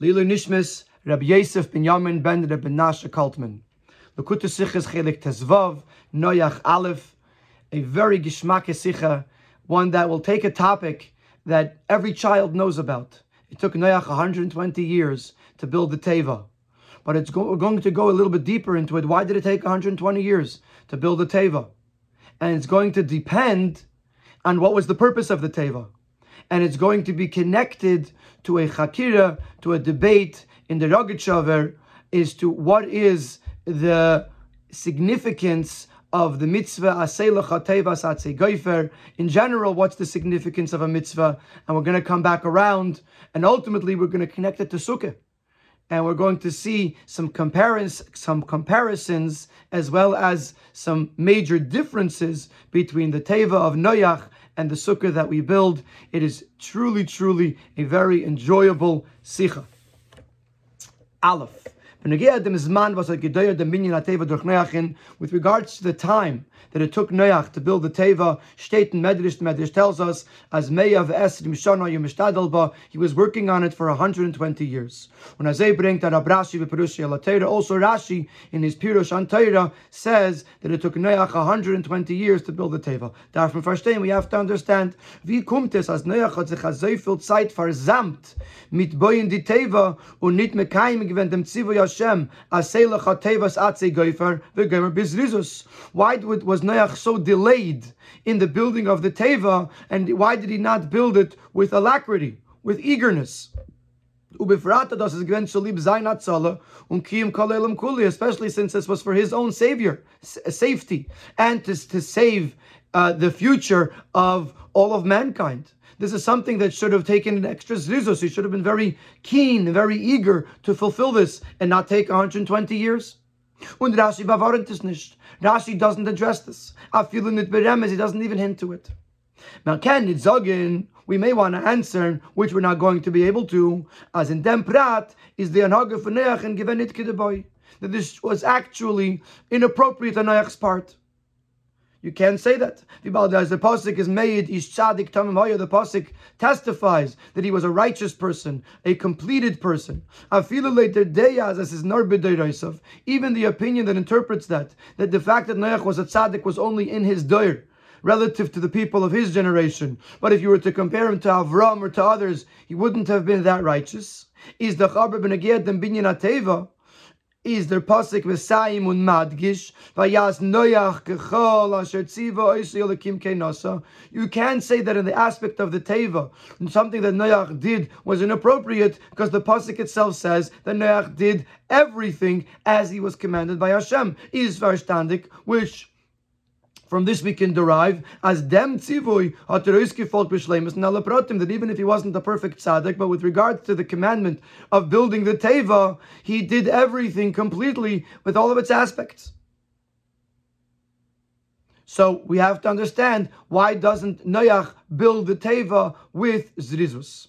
Lilu Nishmis, Rabbi Yosef ben Yamin ben Rabbi Nasha Kaltman. Lakuta Sichas Chelek Tezvav, Noyach Aleph, a very gishmak sicha, one that will take a topic that every child knows about. It took Noach 120 years to build the Teva. But it's go- going to go a little bit deeper into it. Why did it take 120 years to build the Teva? And it's going to depend on what was the purpose of the Teva. And it's going to be connected to a chakira, to a debate in the Rogachover, as to what is the significance of the mitzvah Geifer. In general, what's the significance of a mitzvah? And we're going to come back around, and ultimately we're going to connect it to Sukkah. And we're going to see some comparisons, some comparisons, as well as some major differences between the Teva of Noach and the Sukkah that we build. It is truly, truly a very enjoyable Sikha. Aleph. With regards to the time that it took Noach to build the Teva, State and Medrash, Medrash tells us, as Meyav Esrim Shana Yomishtadelba, he was working on it for 120 years. When Azay bringt that Rashi Perushi Alatera, also Rashi in his Pirush on Torah says that it took Noach 120 years to build the Teva. Davon verstehen, we have to understand, wie kommt Noach mit Boyen Teva und nicht keinem gewinnt dem Zivu Hashem, Aselach HaTevas Atze Bizrizus. Why was Noach so delayed in the building of the Teva, and why did he not build it with alacrity, with eagerness? especially since this was for his own savior, safety, and to, to save uh, the future of all of mankind. This is something that should have taken an extra zrizos. He should have been very keen, very eager to fulfill this and not take 120 years. Rashi doesn't address this. Afilu nit beremes, he doesn't even hint to it. Now, can it zogin? We may want to answer, which we're not going to be able to, as in dem prat is the anhaga for Neach and given it boy. That this was actually inappropriate on Neach's part. You can't say that. The pasuk is made, ish tzadik tamim hoya. The pasuk testifies that he was a righteous person, a completed person. Even the opinion that interprets that, that the fact that Noach was a tzaddik was only in his doir, relative to the people of his generation. But if you were to compare him to Avram or to others, he wouldn't have been that righteous. Is the chaber ben binyan ateva? Is Noyach Gechol Asher Tziva. You can say that in the aspect of the Teva, something that Noach did was inappropriate because the Pasik itself says that Noach did everything as he was commanded by Hashem. Is verstandig, which from this we can derive as dem tzivui hateroiski folk b'shleimus nalaprotim that even if he wasn't a perfect tzaddik, but with regards to the commandment of building the teva, he did everything completely with all of its aspects. So we have to understand why doesn't Noach build the teva with zrizus?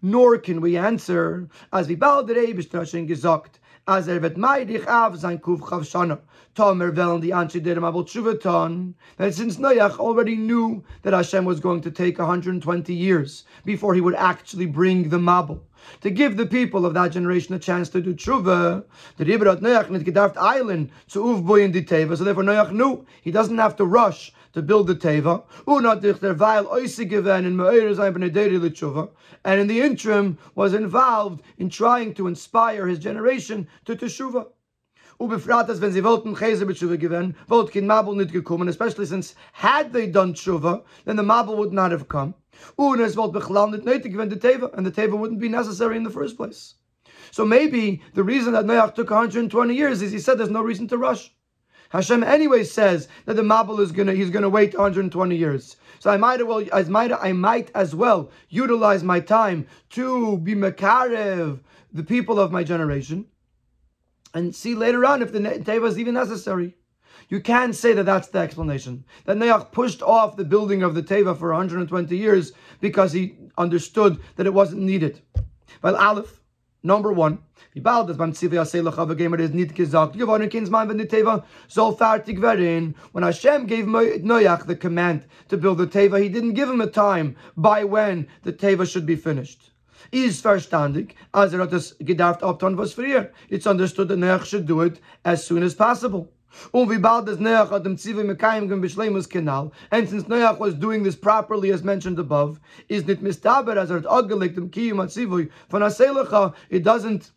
Nor can we answer as we the gesagt as er wird meidig auf sein Kuf Chavshana. Tomer velen die Anshe Direm Abel Tshuvaton. That since Noach already knew that Hashem was going to take 120 years before he would actually bring the Mabul. To give the people of that generation a chance to do tshuva, the Rebbe Noach nit gedacht eilen zu ufboy in die Teva, so therefore Noach knew he doesn't have to rush to build the Teva. And in the interim was involved in trying to inspire his generation to Teshuvah. Mit Tshuva especially since had they done Tshuva, then the Mabul would not have come. And the Teva wouldn't be necessary in the first place. So maybe the reason that Noach took 120 years is he said there's no reason to rush. Hashem anyway says that the Mabul is gonna he's gonna wait 120 years. So I might well as might I might as well utilize my time to be makarev the people of my generation, and see later on if the teva is even necessary. You can't say that that's the explanation. That Noach pushed off the building of the Teva for 120 years because he understood that it wasn't needed. Well, Aleph, Number one. When Hashem gave Noach the command to build the Teva, he didn't give him a time by when the Teva should be finished. is verstandig, er was. It's understood that Noach should do it as soon as possible. Kanal, and since Noach was doing this properly as mentioned above, is nit mistaber as er Kiyum it doesn't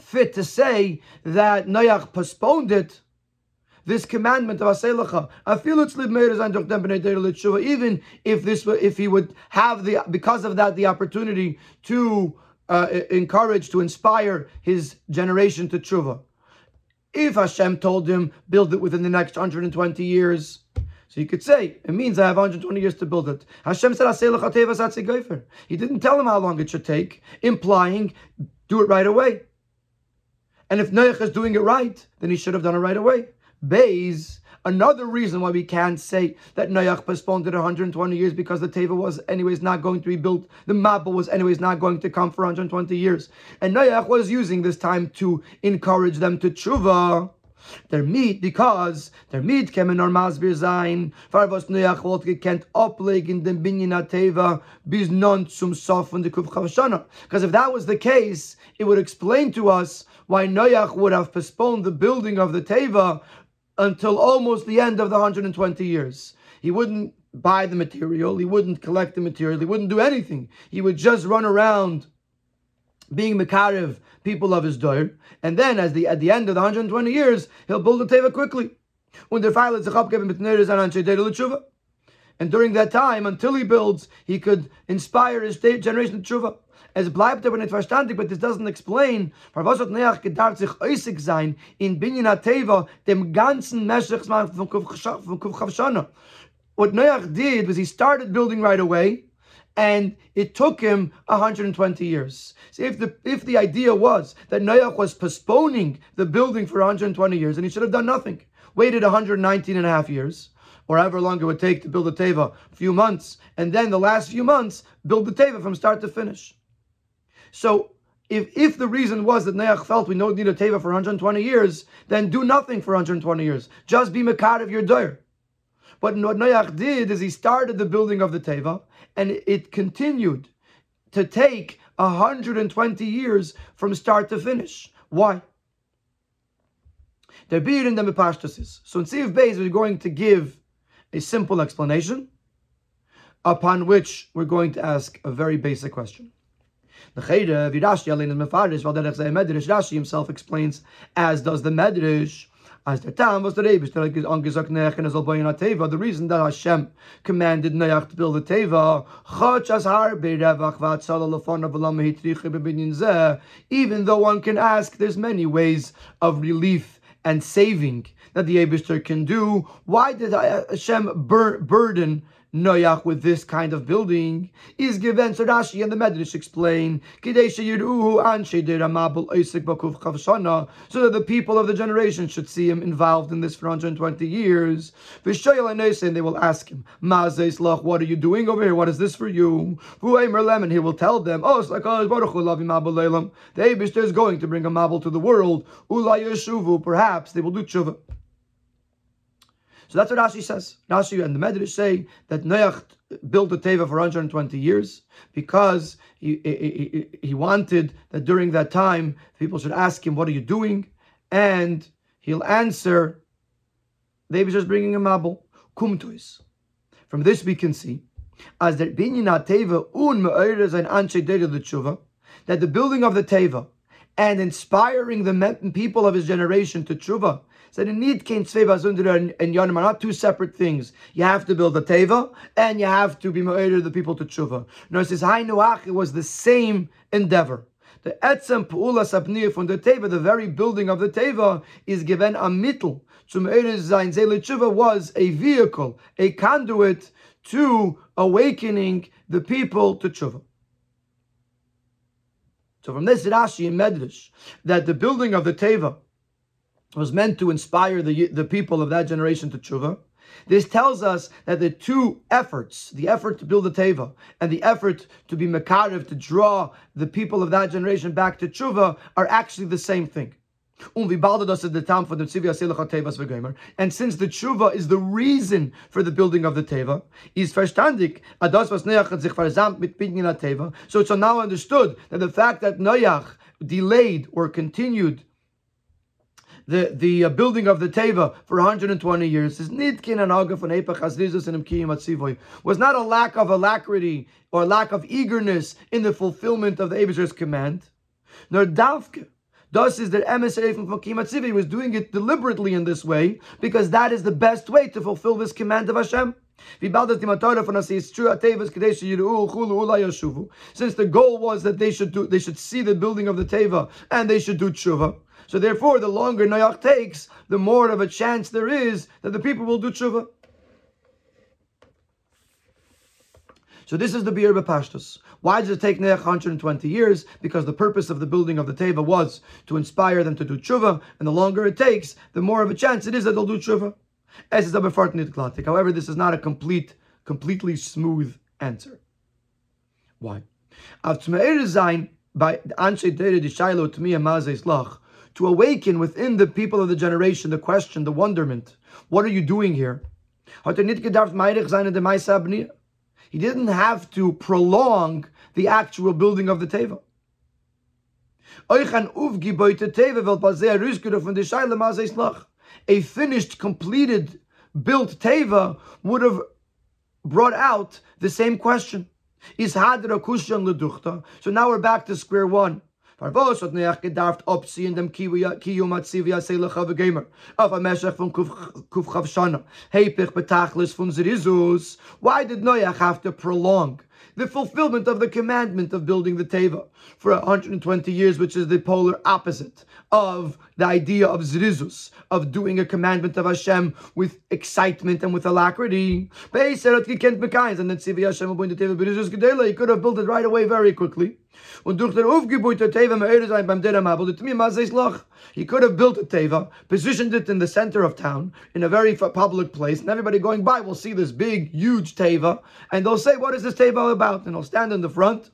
fit to say that Noach postponed it, this commandment of Aselecha. I feel it's even if this were, if he would have the because of that the opportunity to uh, encourage to inspire his generation to tshuva. If Hashem told him build it within the next 120 years, so you could say it means I have 120 years to build it. Hashem said He didn't tell him how long it should take, implying do it right away. And if Noach is doing it right, then he should have done it right away. Bays, another reason why we can't say that Noach postponed it 120 years because the Teva was anyways not going to be built. The Mabul was anyways not going to come for 120 years. And Noach was using this time to encourage them to tshuva. Their meat because their meat came in our masbir zain. Farvos Noach wollte gekent oplegen den binyan teva bis non zum sof the kuf. Because if that was the case, it would explain to us why Noach would have postponed the building of the Teva until almost the end of the 120 years. He wouldn't buy the material, he wouldn't collect the material, he wouldn't do anything. He would just run around being Makarev, people of his door, and then as the at the end of the 120 years, he'll build the Teva quickly. And during that time, until he builds, he could inspire his generation of tshuva. Es bleibt aber nicht verstandig, but this doesn't explain, for was hat Neach sich äußig sein in Binyan HaTeva, dem ganzen Meshechsmann von Kuf. What Neach did was he started building right away, and it took him 120 years. So if the if the idea was that Noach was postponing the building for 120 years, and he should have done nothing, waited 119 and a half years, or however long it would take to build a teva, a few months, and then the last few months build the teva from start to finish. So if, if the reason was that Neach felt we don't need a teva for 120 years, then do nothing for 120 years. Just be Makar of your doyer. But what Noach did is he started the building of the Teva, and it continued to take 120 years from start to finish. Why? They're in the Mepashtasis. So in Siv Beis, we're going to give a simple explanation, upon which we're going to ask a very basic question. The Chayre, Virashi Alin Mefarish, while the Medrash Rashi himself explains, as does the Medrash, as the time was the Rebish, Albayin Teva. The reason that Hashem commanded Neach to build the Teva, Chach as of even though one can ask, there's many ways of relief and saving that the Abishter can do. Why did Hashem bur- burden Noach with this kind of building is given. So Rashi and the Medrash explain so that the people of the generation should see him involved in this for 120 years. And they will ask him, What are you doing over here? What is this for you? And he will tell them, Oh, oh the Abishter is going to bring a Mabul to the world. Perhaps they will do tshuva. So that's what Rashi says. Rashi and the Medrash say that Noach built the Teva for 120 years because he, he, he, wanted that during that time people should ask him, What are you doing? And he'll answer, They were just bringing a mabul, kumtois. From this we can see, as that binyan Teva un and anshe the that the building of the Teva and inspiring the people of his generation to tshuva so the need came Tzveva Zundra and Yonim are not two separate things. You have to build a Teva and you have to be Ma'ir the people to Tshuva. No, it says Hai Nuach, it was the same endeavor. The Etzem Pu'ula Sapnir from the Teva, the very building of the Teva, is given a mittel. Me'ir Zain Tshuva was a vehicle, a conduit to awakening the people to Tshuva. So from this Rashi in Medrash, that the building of the Teva was meant to inspire the, the people of that generation to tshuva. This tells us that the two efforts, the effort to build a teva and the effort to be mekarev, to draw the people of that generation back to tshuva, are actually the same thing. And since the tshuva is the reason for the building of the teva, so it's now understood that the fact that Noach delayed or continued the the uh, building of the teva for 120 years is and was not a lack of alacrity or lack of eagerness in the fulfillment of the Abishter's command, nor davke. Thus is that emissary from Kimatzivi was doing it deliberately in this way because that is the best way to fulfill this command of Hashem. Since the goal was that they should do, they should see the building of the teva and they should do tshuva. So therefore, the longer Noach takes, the more of a chance there is that the people will do tshuva. So this is the Bir Bapashtus. Why does it take Noach 120 years? Because the purpose of the building of the Teva was to inspire them to do tshuva, and the longer it takes, the more of a chance it is that they'll do tshuva. However, this is not a complete, completely smooth answer. Why? By to awaken within the people of the generation the question, the wonderment. What are you doing here? He didn't have to prolong the actual building of the Teva. A finished, completed, built Teva would have brought out the same question. So now we're back to square one. Why did Noach have to prolong the fulfillment of the commandment of building the Teva for 120 years, which is the polar opposite of the idea of Zrizus, of doing a commandment of Hashem with excitement and with alacrity. And then Hashem he could have built it right away very quickly. Und durch der sein beim Mazes Loch. He could have built a Teva, positioned it in the center of town, in a very public place, and everybody going by will see this big, huge Teva, and they'll say, what is this Teva about? And they'll stand in the front,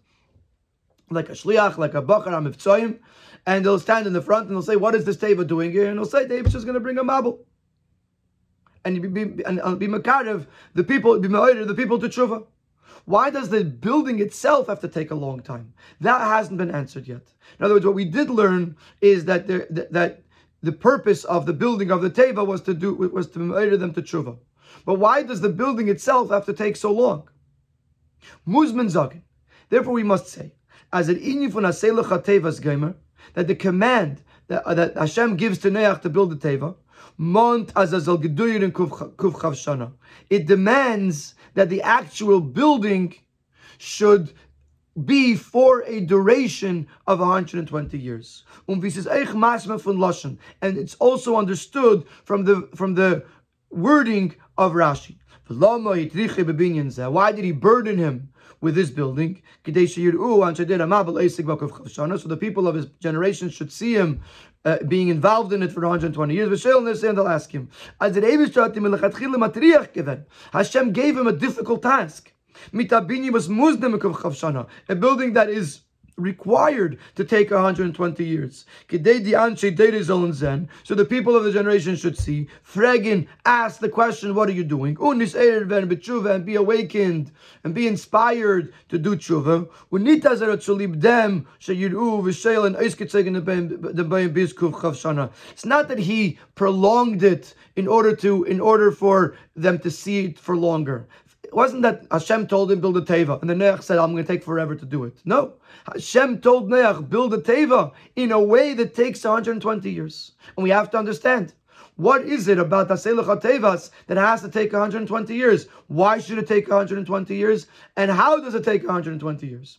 like a shliach, like a bachar amivtsoyim, and they'll stand in the front and they'll say, what is this Teva doing here? And they'll say, David's just going to bring a mabul. And be, be, and be makarev, the people, be the people to tshuva. Why does the building itself have to take a long time? That hasn't been answered yet. In other words, what we did learn is that there, that the purpose of the building of the teva was to do was to murder them to tshuva. But why does the building itself have to take so long? Muzman zagin. Therefore, we must say, as an inyufun tevas gamer, that the command that, uh, that Hashem gives to Noach to build the teva, mont azazal geduyin kuf shana. It demands that the actual building should be for a duration of 120 years. Um, and it's also understood from the from the wording of Rashi. Why did he burden him with this building? So the people of his generation should see him uh, being involved in it for 120 years. And they'll ask him. Hashem gave him a difficult task. Mitabini was a building that is required to take 120 years. So the people of the generation should see. Fregin ask the question, what are you doing? And be awakened and be inspired to do tshuva. It's not that he prolonged it in order to in order for them to see it for longer. It wasn't that Hashem told him build a teva, and the Noach said, "I'm going to take forever to do it." No, Hashem told Noach build a teva in a way that takes 120 years, and we have to understand what is it about Aselach Tevas that has to take 120 years? Why should it take 120 years? And how does it take 120 years?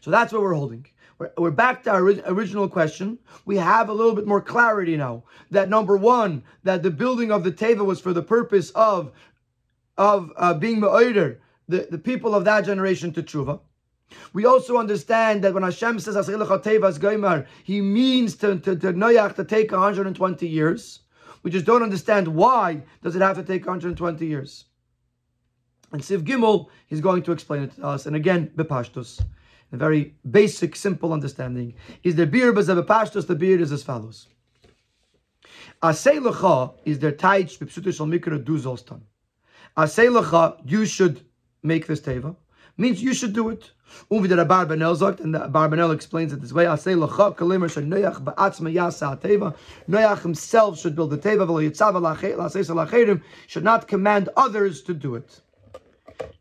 So that's what we're holding. We're, we're back to our original question. We have a little bit more clarity now. That number one, that the building of the Teva was for the purpose of of uh, being Me'oider, the, the people of that generation to tshuva. We also understand that when Hashem says Goimar, He means to, to, to to take 120 years. We just don't understand why does it have to take 120 years. And Siv Gimel is going to explain it to us. And again, Bepashtus. a very basic, simple understanding, is the beer pashtos, the beer is as follows. Lecha is their taich b'psutu shal mikra du. Asay lecha, you should make this teva, means you should do it. Uvi the Barbanel sagt, and the Barbanel explains it this way: Asay lecha kalimer shenoyach ba'atzma yasa teva. Noach himself should build the teva, v'lo yitzav should not command others to do it.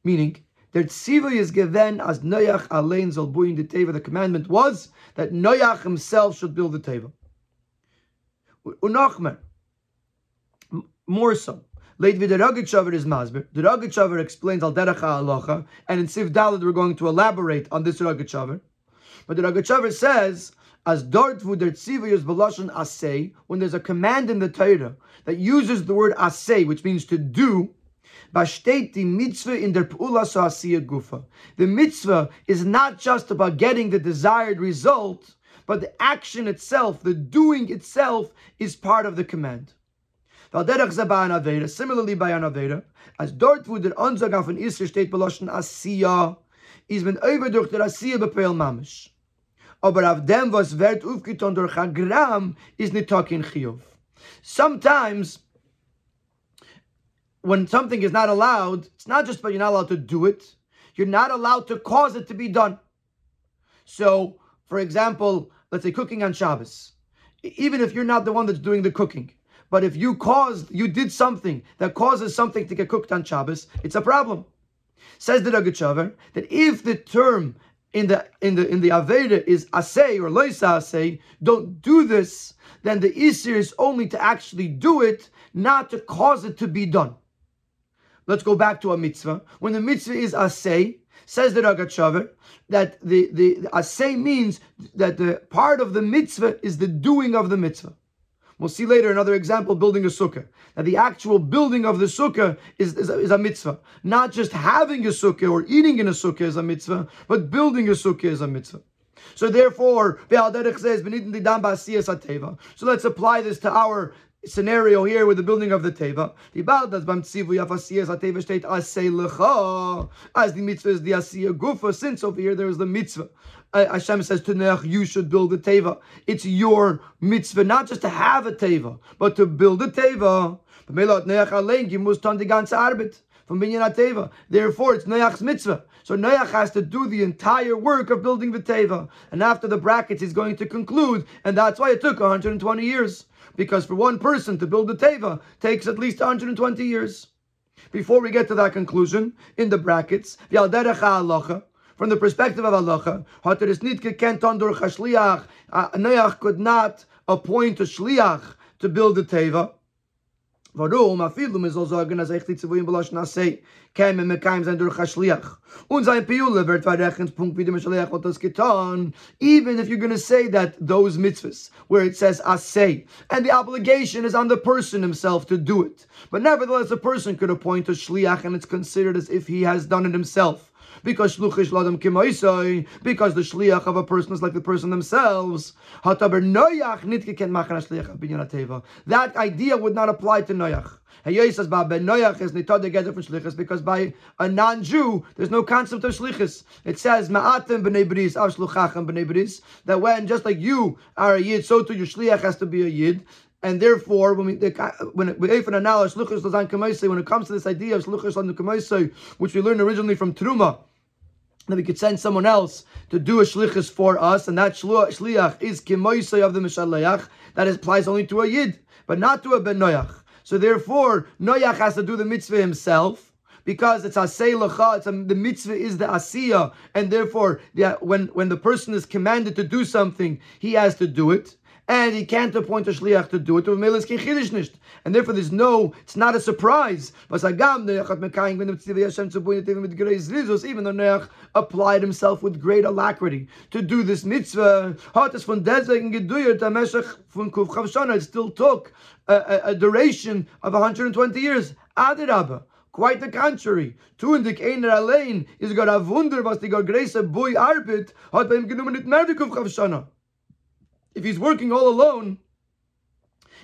Meaning, their tziva is given as Noach alein zolbuin the teva. The commandment was that Noach himself should build the teva. Unachmer, more so. Late the Rogachover is Masber. The Rogachover explains Al Derech HaAlocha, and in Siv Dalad we're going to elaborate on this Rogachover. But the Rogachover says, as dort is belashon asay, when there's a command in the Torah that uses the word asay, which means to do, bashtet die mitzvah in der p'ula so gufa. The mitzvah is not just about getting the desired result, but the action itself, the doing itself, is part of the command. Similarly, by an Aveda, as dort wo der Ansag auf ein Isser steht beloschen Asiya, is man over durch der Asiya bepeil mamish. Aber auf dem, was wird aufgetan durch Hagram, is nicht talking Chiyuv. Sometimes, when something is not allowed, it's not just but you're not allowed to do it, you're not allowed to cause it to be done. So, for example, let's say cooking on Shabbos. Even if you're not the one that's doing the cooking, but if you caused, you did something that causes something to get cooked on Shabbos, it's a problem. Says the Rogachover that if the term in the in the in the Aveda is asay or loisa asay, don't do this, then the isir is only to actually do it, not to cause it to be done. Let's go back to a mitzvah. When the mitzvah is asay, says the Rogachover that the, the, the asay means that the part of the mitzvah is the doing of the mitzvah. We'll see later another example building a sukkah. Now, the actual building of the sukkah is, is, a, is a mitzvah. Not just having a sukkah or eating in a sukkah is a mitzvah, but building a sukkah is a mitzvah. So therefore, so let's apply this to our scenario here with the building of the Teva. The as the mitzvah is the Asiya Gufa, since over here there is the mitzvah. Uh, Hashem says to Noach, you should build a Teva. It's your mitzvah, not just to have a Teva, but to build a Teva. Therefore, it's Noach's mitzvah. So Noach has to do the entire work of building the Teva. And after the brackets, he's going to conclude. And that's why it took 120 years because for one person to build the teva takes at least 120 years. Before we get to that conclusion, in the brackets, from the perspective of Allah, uh, Noach could not appoint a shliach to build the teva. Warum? Afilu mir soll sagen, als ich die zu wohin belassen hasse, käme mir kein sein durch Hashliach. Und sein Piule wird Punkt, wie der Meshaliach hat das getan. Even if you're going to say that those mitzvahs, where it says say, and the obligation is on the person himself to do it. But nevertheless, a person could appoint a shliach, and it's considered as if he has done it himself because shluchish ladam kimaisai, because the shliach of a person is like the person themselves. That idea would not apply to noyach. says, because by a non-Jew there's no concept of shlichus. It says ma'atem b'nei bris av shluchachem b'nei bris that when just like you are a yid, so too your shliach has to be a yid. And therefore, when we when we even kimaise, when it comes to this idea of shluchus on which we learned originally from Truma, that we could send someone else to do a shlichus for us, and that shliach is kimoisay of the mishalayach. That applies only to a yid, but not to a ben noyach. So therefore, noyach has to do the mitzvah himself because it's asay lecha. It's a, the mitzvah is the asiya, and therefore, yeah, when when the person is commanded to do something, he has to do it and he can't appoint a shliach to do it. To. And therefore, there's no, it's not a surprise. Even though Noach applied himself with great alacrity to do this mitzvah, it still took a, a, a duration of 120 years. Adirabah. Quite the contrary. Tu in dik einer allein is gar a wunder was die gar greise boy arbeit hat beim genommen nit mehr Kufchavshana if he's working all alone,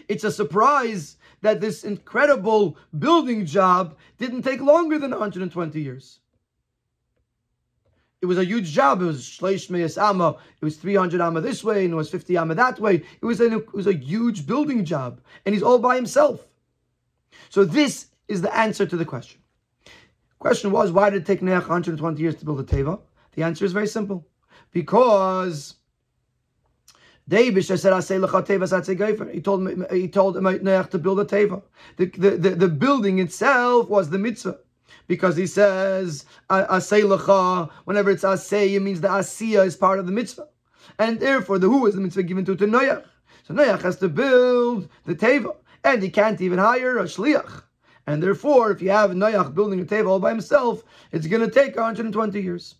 it's a surprise that this incredible building job didn't take longer than 120 years. it was a huge job. It was shleish meis amma. It was 300 amma this way, and it was 50 amma that way. It was, a, it was a huge building job, and he's all by himself. So this is the answer to the question. Question was, why did it take Noach 120 years to build a teva? The answer is very simple. Because David said, "I say teva He told he told Noach to build a teva. The, the, the, the building itself was the mitzvah because he says asay lecha. Whenever it's asay, it means the asiya is part of the mitzvah, and therefore the who is the mitzvah given to to Noach. So Noach has to build the teva, and he can't even hire a shliach. And therefore, if you have Noach building a teva all by himself, it's going to take 120 years.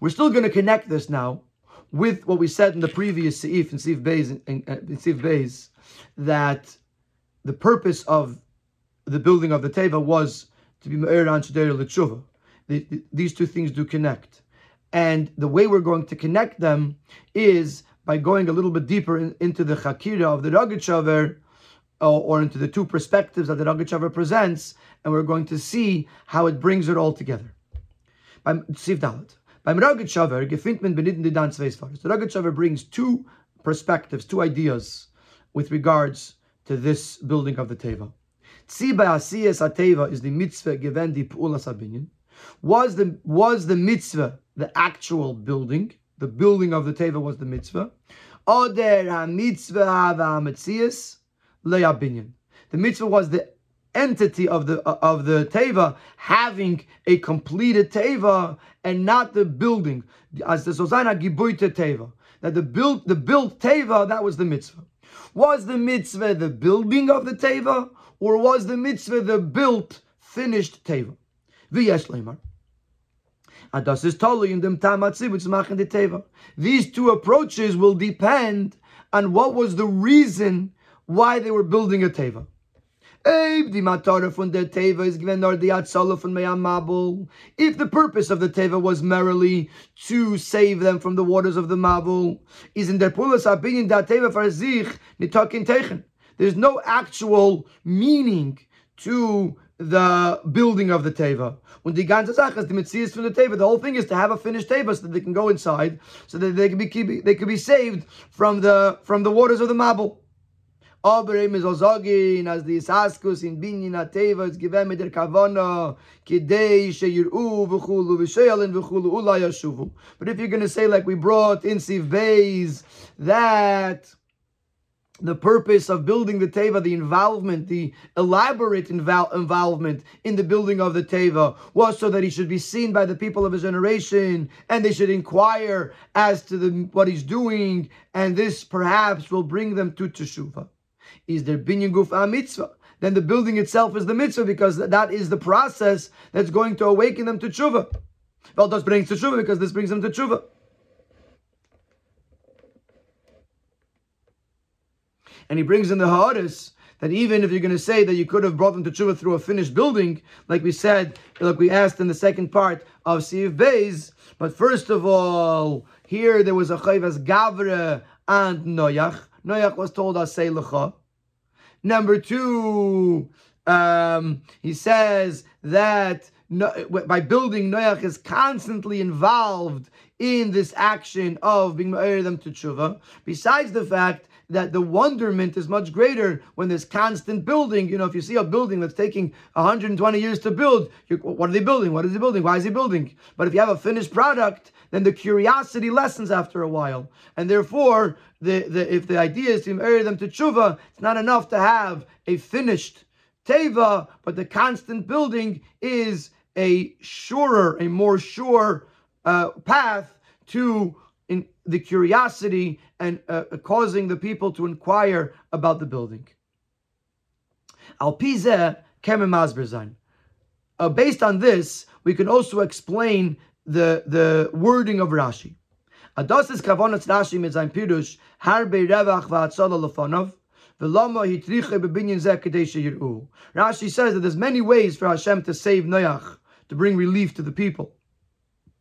We're still going to connect this now with what we said in the previous Seif and Seif Beis, in, uh, in Seif Beis, that the purpose of the building of the Teva was to be Me'er and Shadera L'tshuva. These two things do connect. And the way we're going to connect them is by going a little bit deeper in, into the Chakira of the Rogachover, or, or, into the two perspectives that the Rogachover presents, and we're going to see how it brings it all together. By Siv Dalit. Beim Rogachover, gefindt man benitten die dan zwei The Rogachover brings two perspectives, two ideas with regards to this building of the Teva. Tziba Asiyas Ateva is the mitzvah given the Pu'ulas Abinyan. Was the, was the mitzvah the actual building? The building of the Teva was the mitzvah. Oder ha-mitzvah ha-metzias le-abinyan. The mitzvah was the entity of the of the teva having a completed teva and not the building as the Sozana Gibuite teva that the built the built teva that was the mitzvah was the mitzvah the building of the teva or was the mitzvah the built, finished teva? V'yesh leimar. Adas is totally in dem tamatzi which machen the teva. These two approaches will depend on what was the reason why they were building a teva. If the purpose of the teva was merely to save them from the waters of the mabul, is in der pulas opinion that teva for sich nitakin techen. There's no actual meaning to the building of the teva. When the ganze the mitzvah from the teva, the whole thing is to have a finished teva so that they can go inside, so that they can be they can be saved from the from the waters of the mabul. Aber is as the isaskus in is given der kavana kidei sheyiru v'chulu v'sheyalin v'chulu yashuvu. But if you're going to say like we brought in Siv Beis that the purpose of building the teva, the involvement, the elaborate invol- involvement in the building of the teva, was so that he should be seen by the people of his generation, and they should inquire as to the, what he's doing, and this perhaps will bring them to teshuva. Is there binyan guf a mitzvah? Then the building itself is the mitzvah because that is the process that's going to awaken them to tshuva. Well, this brings to tshuva because this brings them to tshuva. And he brings in the Ha'aris that even if you're going to say that you could have brought them to tshuva through a finished building, like we said, like we asked in the second part of Siv Beis, but first of all, here there was a chayvas gavre and noyach. Noyach was told asay lecha. Number two, um, he says that by building Noach is constantly involved in this action of being ma'ir them to tshuva. Besides the fact that the wonderment is much greater when there's constant building. You know, if you see a building that's taking 120 years to build, what are they building? What is he building? Why is he building? But if you have a finished product, then the curiosity lessens after a while. And therefore, the, the, if the idea is to marry them to tshuva, it's not enough to have a finished teva, but the constant building is a surer, a more sure uh, path to in the curiosity and uh, causing the people to inquire about the building. Al Pizeh Kemem uh, Based on this, we can also explain the, the wording of Rashi. Ados's kavonat Rashi mitzayin pirush harbe revach lefanov Rashi says that there's many ways for Hashem to save Noach, to bring relief to the people.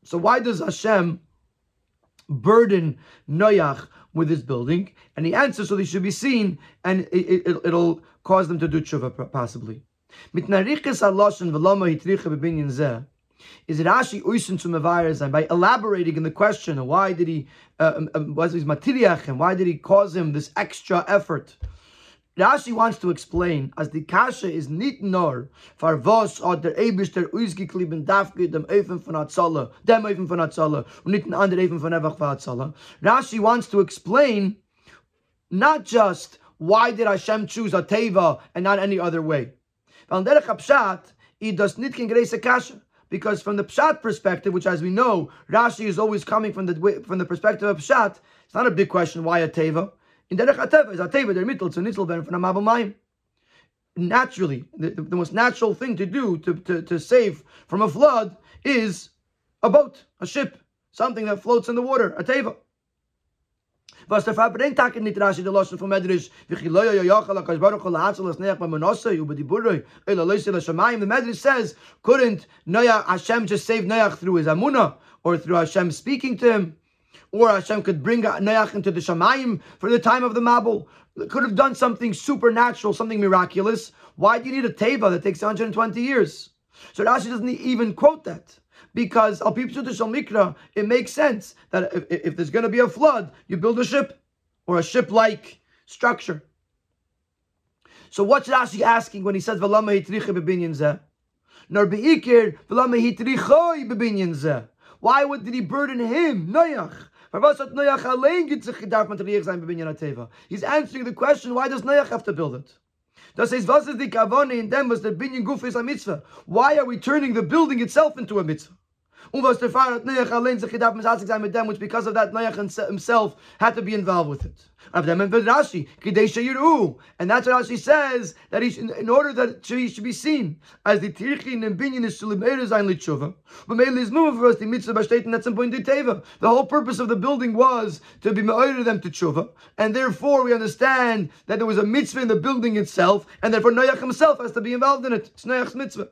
So why does Hashem burden Noach with his building? And he answers so they should be seen, and it, will it, cause them to do tshuva possibly. Is it Rashi uisen to by elaborating in the question? Why did he uh, um, um, was his matiriach and why did he cause him this extra effort? Rashi wants to explain as the kasha is nit nor for vos od der ebister ausgeklieben dafke dem öfen von atzalla dem öfen von atzalla und nit an ander öfen von evach von atzalla Rashi wants to explain not just why did Hashem choose a teva and not any other way. Van derech pshat, he does nit ken greise kasha because from the pshat perspective, which as we know, Rashi is always coming from the from the perspective of pshat. It's not a big question why a teva. In derech ateva is a teva der mittel to nitzel ben from mayim. Naturally, the, the, most natural thing to do to, to, to save from a flood is a boat, a ship, something that floats in the water, a teva. Was der Fall bringt Tag nicht rasch der Loschen von Medrisch, wie ich loyo yo yo khala kas baruch la hatsel as neach manosa yu bdi buroi, ela loise la shamayim. The Medrisch says, couldn't Noah Hashem just save Noach through his amuna or through Hashem speaking to him? Or Hashem could bring Noach into the Shamayim for the time of the Mabul. Could have done something supernatural, something miraculous. Why do you need a Teva that takes 120 years? So Rashi doesn't even quote that because al mikra, it makes sense that if, if there's going to be a flood, you build a ship or a ship-like structure. So what's Rashi asking when he says v'lama hitricha bebinyan? Nor beikir v'lama hitrichoi bebinyan. Why would did he burden him, Noach? He's answering the question, why does Noach have to build it? Was Kavone in a mitzvah? Why are we turning the building itself into a mitzvah? Der Vater Noach mit sein mit dem, which because of that Noach himself had to be involved with it. And that's what Rashi says that he should, in order that he should be seen as the Tirchin and Binyan is Shulim Erezain Litshuva. But mainly is moving for us the mitzvah b'shtetin that's in point teva. The whole purpose of the building was to be me'oyer them to tshuva, and therefore we understand that there was a mitzvah in the building itself, and therefore Noach himself has to be involved in it. It's Noach's mitzvah.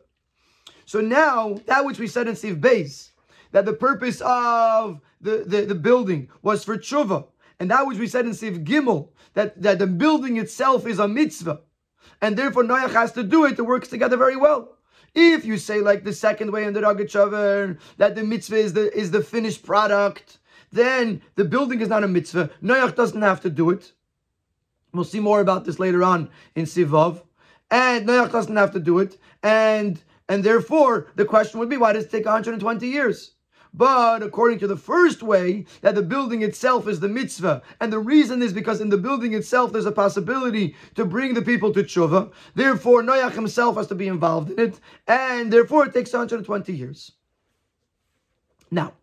So now, that which we said in Siv Beis, that the purpose of the, the, the building was for tshuva, and that which we said in Siv Gimel, that, that the building itself is a mitzvah, and therefore Noach has to do it, it works together very well. If you say like the second way in the Rogachover, that the mitzvah is the, is the finished product, then the building is not a mitzvah. Noach doesn't have to do it. We'll see more about this later on in Sivav. And Noach doesn't have to do it. And and therefore, the question would be, why does it take 120 years? But according to the first way, that the building itself is the mitzvah, and the reason is because in the building itself there's a possibility to bring the people to tshuva. Therefore, Noach himself has to be involved in it, and therefore it takes 120 years. Now,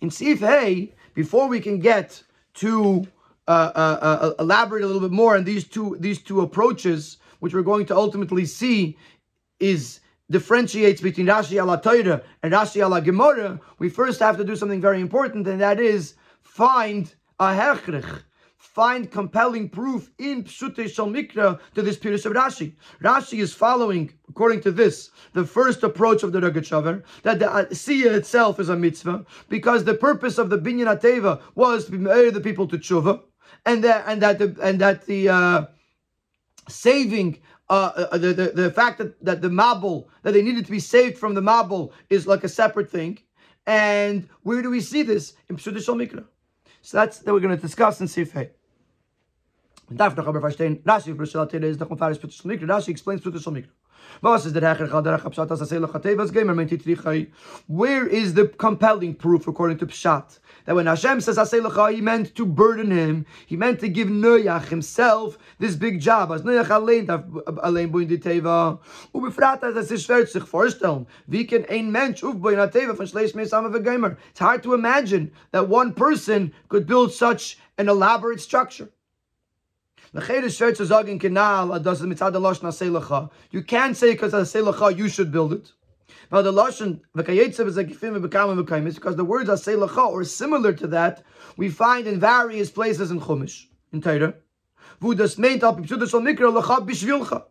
in Sif Hey, before we can get to uh, uh, uh, elaborate a little bit more on these two these two approaches, which we're going to ultimately see is differentiates between Rashi ala Torah and Rashi ala Gemara, we first have to do something very important, and that is find a hechrich, find compelling proof in Pshute Shal Mikra to this Pirush of Rashi. Rashi is following, according to this, the first approach of the Rogachover, that the Asiya itself is a mitzvah, because the purpose of the Binyan Ateva was to be the people to tshuva, and that and that the and that the uh, saving uh, the, the, fact that, that the Mabul, that they needed to be saved from the Mabul is like a separate thing. And where do we see this? In Pshuta Mikra. So that's that we're going to discuss in Sifhei. Rashi explains Pshuta Mikra. Where is the compelling proof according to Pshat? That when Hashem says Aselecha, he meant to burden him. He meant to give Noach himself this big job. As Noach allein allein boin die Teva. Ubefrat as es schwer sich vorstellen. Wie kann ein Mensch aufbauen a Teva von Schleish Meisam Gamer? It's hard to imagine that one person could build such an elaborate structure. You can't say because aselacha you should build it. Now the lashon is because the words aselacha or similar to that we find in various places in Chumash in Torah. Bishvilcha.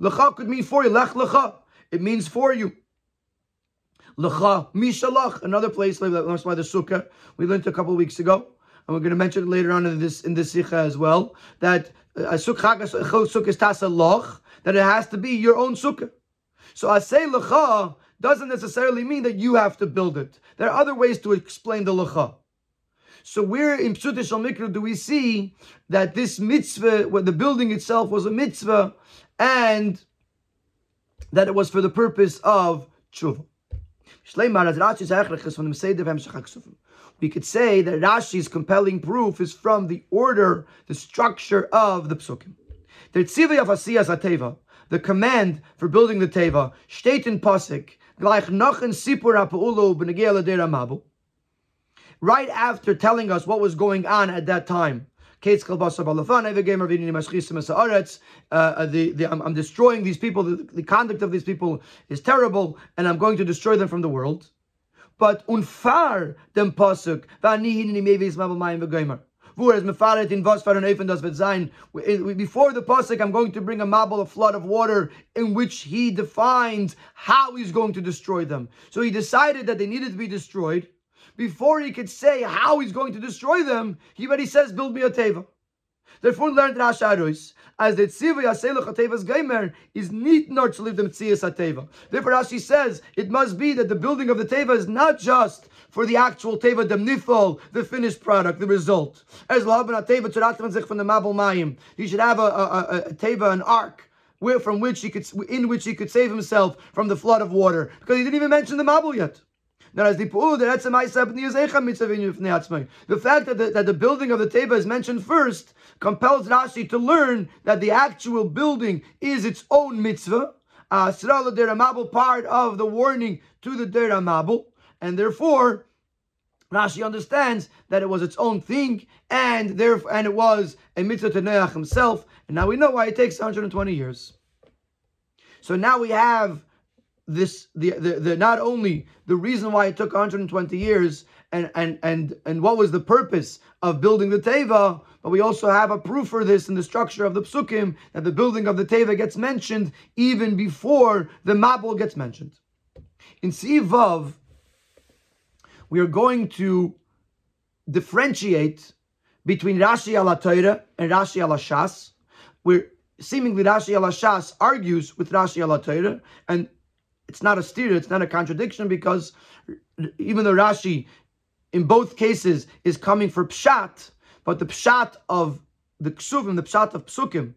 Lecha could mean for you. Lech lecha. It means for you. Lecha mishalach. Another place like that's why the sukkah we learned a couple of weeks ago and we're going to mention it later on in this in this sikha as well, that a sukkah is tasa loch, that it has to be your own sukkah. So I say lecha doesn't necessarily mean that you have to build it. There are other ways to explain the lecha. So where in Pshut Shal Mikra do we see that this mitzvah, where the building itself was a mitzvah, and that it was for the purpose of tshuva? We could say that Rashi's compelling proof is from the order, the structure of the psukim. The command for building the teva, steht in right after telling us what was going on at that time. Uh, the, the, I'm, I'm destroying these people. The, the, conduct of these people is terrible, and I'm going to destroy them from the world. But unfar dem pasuk. Before the pasuk, I'm going to bring a mabul, a flood of water, in which he defines how he's going to destroy them. So he decided that they needed to be destroyed before he could say how he's going to destroy them, he already says, build me a teva. Therefore, learned Rashi Arus, as the tziva yaseluch hateva's geimer is need not to live the mitzias hateva. Therefore, Rashi says it must be that the building of the teva is not just for the actual teva demnifol, the finished product, the result. As lahaben hateva tzuratzman zich from the mabul mayim, he should have a, a, a, a teva, an ark. Where, from which he could, in which he could save himself from the flood of water, because he didn't even mention the mabul yet. The fact that the, that the building of the Teva is mentioned first compels Rashi to learn that the actual building is its own mitzvah, uh, part of the warning to the Dera Mabul, and therefore Rashi understands that it was its own thing, and therefore, and it was a mitzvah to Noach himself, and now we know why it takes 120 years. So now we have this the, the, the not only the reason why it took 120 years and and and and what was the purpose of building the teva, but we also have a proof for this in the structure of the psukim that the building of the teva gets mentioned even before the mabul gets mentioned. In Sivav, we are going to differentiate between Rashi al and Rashi al Shas, where seemingly Rashi al Shas argues with Rashi al and it's not a steer, it's not a contradiction because even though Rashi in both cases is coming for pshat, but the pshat of the ksuvim, the pshat of psukim,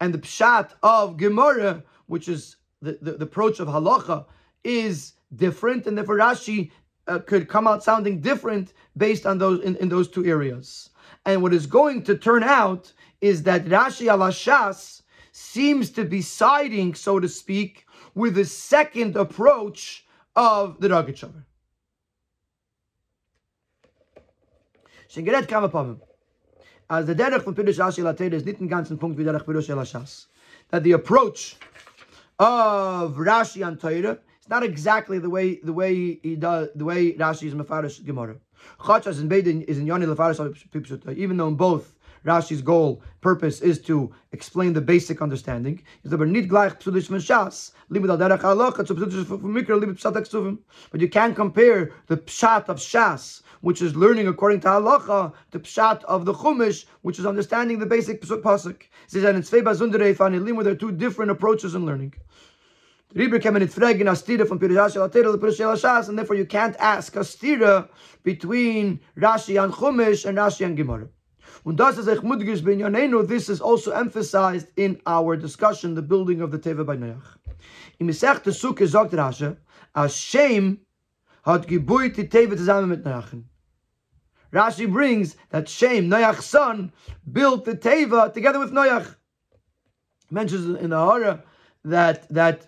and the pshat of Gemara, which is the, the, the approach of halacha, is different, and therefore Rashi uh, could come out sounding different based on those in, in those two areas. And what is going to turn out is that Rashi alashas seems to be siding, so to speak, with the second approach of the kam upon As the derech from Pirush Rashi Later is nicht ganzen Punkt wie derech Pirush Elashas. That the approach of Rashi on Torah is not exactly the way the way he does the way Rashi is Mefarish Gemara. Chachas in Beidin is in Yoni Lefarish even though in both Rashi's goal, purpose is to explain the basic understanding. But you can't compare the pshat of Shas, which is learning according to halacha, to pshat of the Chumash, which is understanding the basic pasuk. There are two different approaches in learning. and therefore you can't ask a stira between Rashi and Chumash and Rashi and Gemara. This is also emphasized in our discussion, the building of the Teva by Noach. In Mesech the Sukkah sagt Rasha, Hashem hat gebuit die Teva zusammen mit Noach. Rashi brings that Shem, Noach's son, built the Teva together with Noach. Mentions in the Hara that that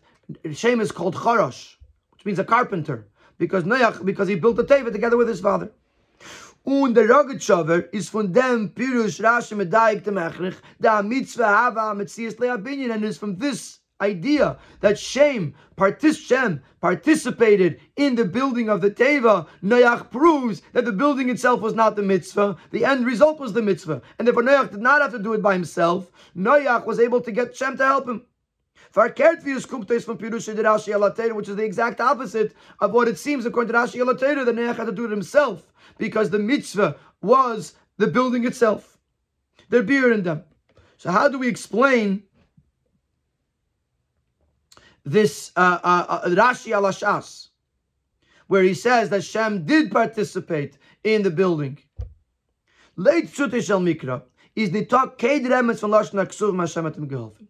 Shem is called Chorosh, which means a carpenter, because Noach, because he built the Teva together with his father. Und der Rogachover ist von dem Pirush Rashi Medayik dem Echrich, der Mitzvah Hava Metzias Leabinyan, and is from this idea that Shem, partic- Shem participated in the building of the Teva, Noach proves that the building itself was not the mitzvah, the end result was the mitzvah. And therefore Noach did not have to do it by himself. Noach was able to get Shem to help him. Verkehrt wie es kommt es von de Rashi Alatera, which is the exact opposite of what it seems according to Rashi Alatera, that Noach had to do it himself because the mitzvah was the building itself. Their beer in them. So how do we explain this uh, uh, uh, Rashi Alashas, where he says that Shem did participate in the building. Late Shutish Mikra is the talk Keid Remes von Lashon HaKsuv Mashem geholfen.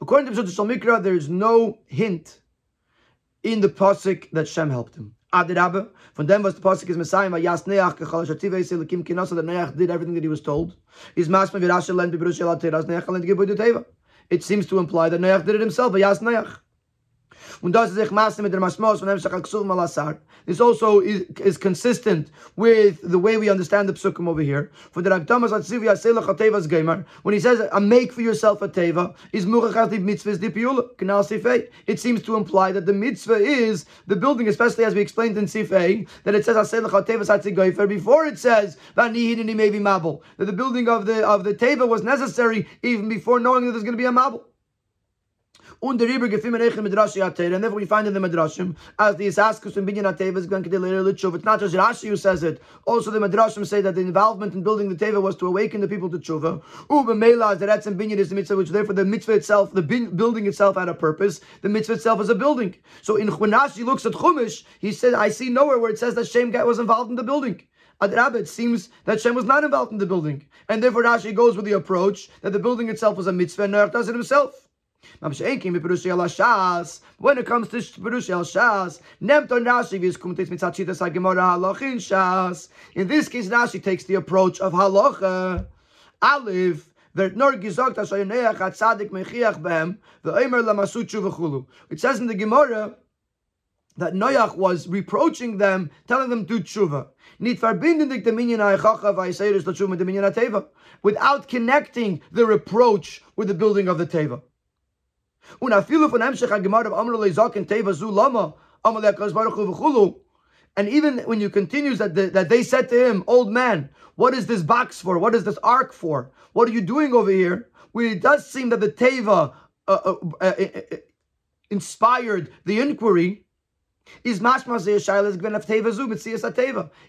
According to Shutish Mikra, there is no hint in the pasuk that Shem helped him. Adirabbe, from them was the pasuk is Messiah, Yas Neach, Kechal Shativ Eisel, Kim Kinasa, that Neach did everything that he was told. Is Masma Virashel Len Biberushel Ateras, Neach Len Gibu Teva. It seems to imply that Neach did it himself, Yas Neach. This also is, is consistent with the way we understand the psukim over here. For the when he says, a make for yourself a teva, is. It seems to imply that the mitzvah is the building, especially as we explained in Sifei, that it says before it says, that the building of the of the teva was necessary even before knowing that there's going to be a Mabul. And therefore we find in the Midrashim, as the Isaskus and Binyan Ateva is going to later Litshuv. It's not just Rashi who says it. Also the Midrashim say that the involvement in building the Teva was to awaken the people to Tshuva. Uba Mela, that that's in Binyan is the mitzvah, which therefore the mitzvah itself, the bin, building itself had a purpose. The mitzvah itself is a building. So in when Rashi looks at Chumash, he said, I see nowhere where it says that Shem was involved in the building. Adrab, it seems that Shem was not involved in the building. And therefore Rashi goes with the approach that the building itself was a mitzvah and Noach does it himself. When it comes to Perushi al Shas, Nemton Rashi vis kumtes mitzachitas hagemara halachin Shas. In this case, Rashi takes the approach of halacha. Aleph, It says in the Gemara, that Noach was reproaching them, telling them to tshuva. Without connecting the reproach with the building of the teva. And even when you continue that, the, that they said to him, Old man, what is this box for? What is this ark for? What are you doing over here? Well, it does seem that the Teva uh, uh, uh, uh, uh inspired the inquiry. Is mashma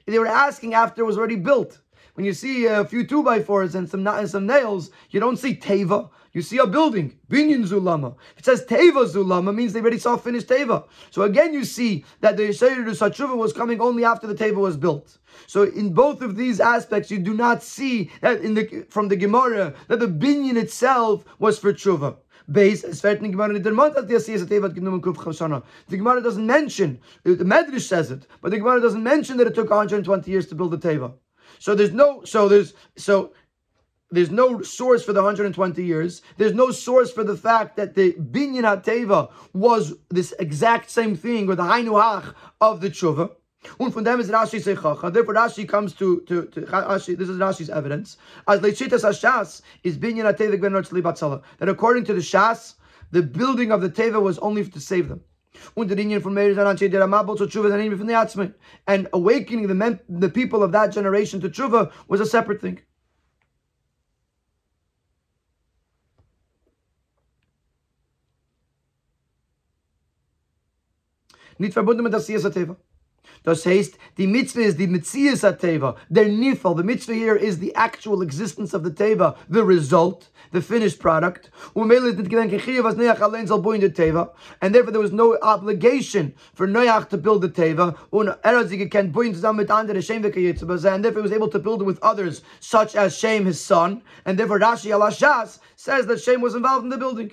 They were asking after it was already built. When you see a few two by fours and some and some nails, you don't see teva. You see a building, binyan zulama. If it says teva zulama, means they already saw finished teva. So again, you see that the Yisrael Satshuva was coming only after the teva was built. So in both of these aspects, you do not see that in the from the Gemara that the binyan itself was for tshuva. Base es fällt in Gemara der Mond at the Asiyas Tevat genommen Kuf Chashana. The Gemara doesn't mention, the Medrash says it, but the Gemara doesn't mention that it took 120 years to build the Teva. So there's no so there's so there's no source for the 120 years. There's no source for the fact that the binyan hateva was this exact same thing, or the hainuach of the tshuva. And from them is Rashi Sechacha. Therefore, Rashi comes to, to, to Rashi, this is Rashi's evidence. As Lechitas Hashas is binyan hateva gven That according to the Shas, the building of the teva was only to save them. And awakening the, men, the people of that generation to Tshuva was a separate thing. Nicht verbunden mit der Siyas Das heißt, die Mitzvah is the Mitzias Teva, der Nifal. The Mitzvah here is the actual existence of the Teva, the result, the finished product. And therefore there was no obligation for Noach to build the Teva. Er and therefore he was able to build it with others, such as Shem, his son. And therefore Rashi al says that Shem was involved in the building.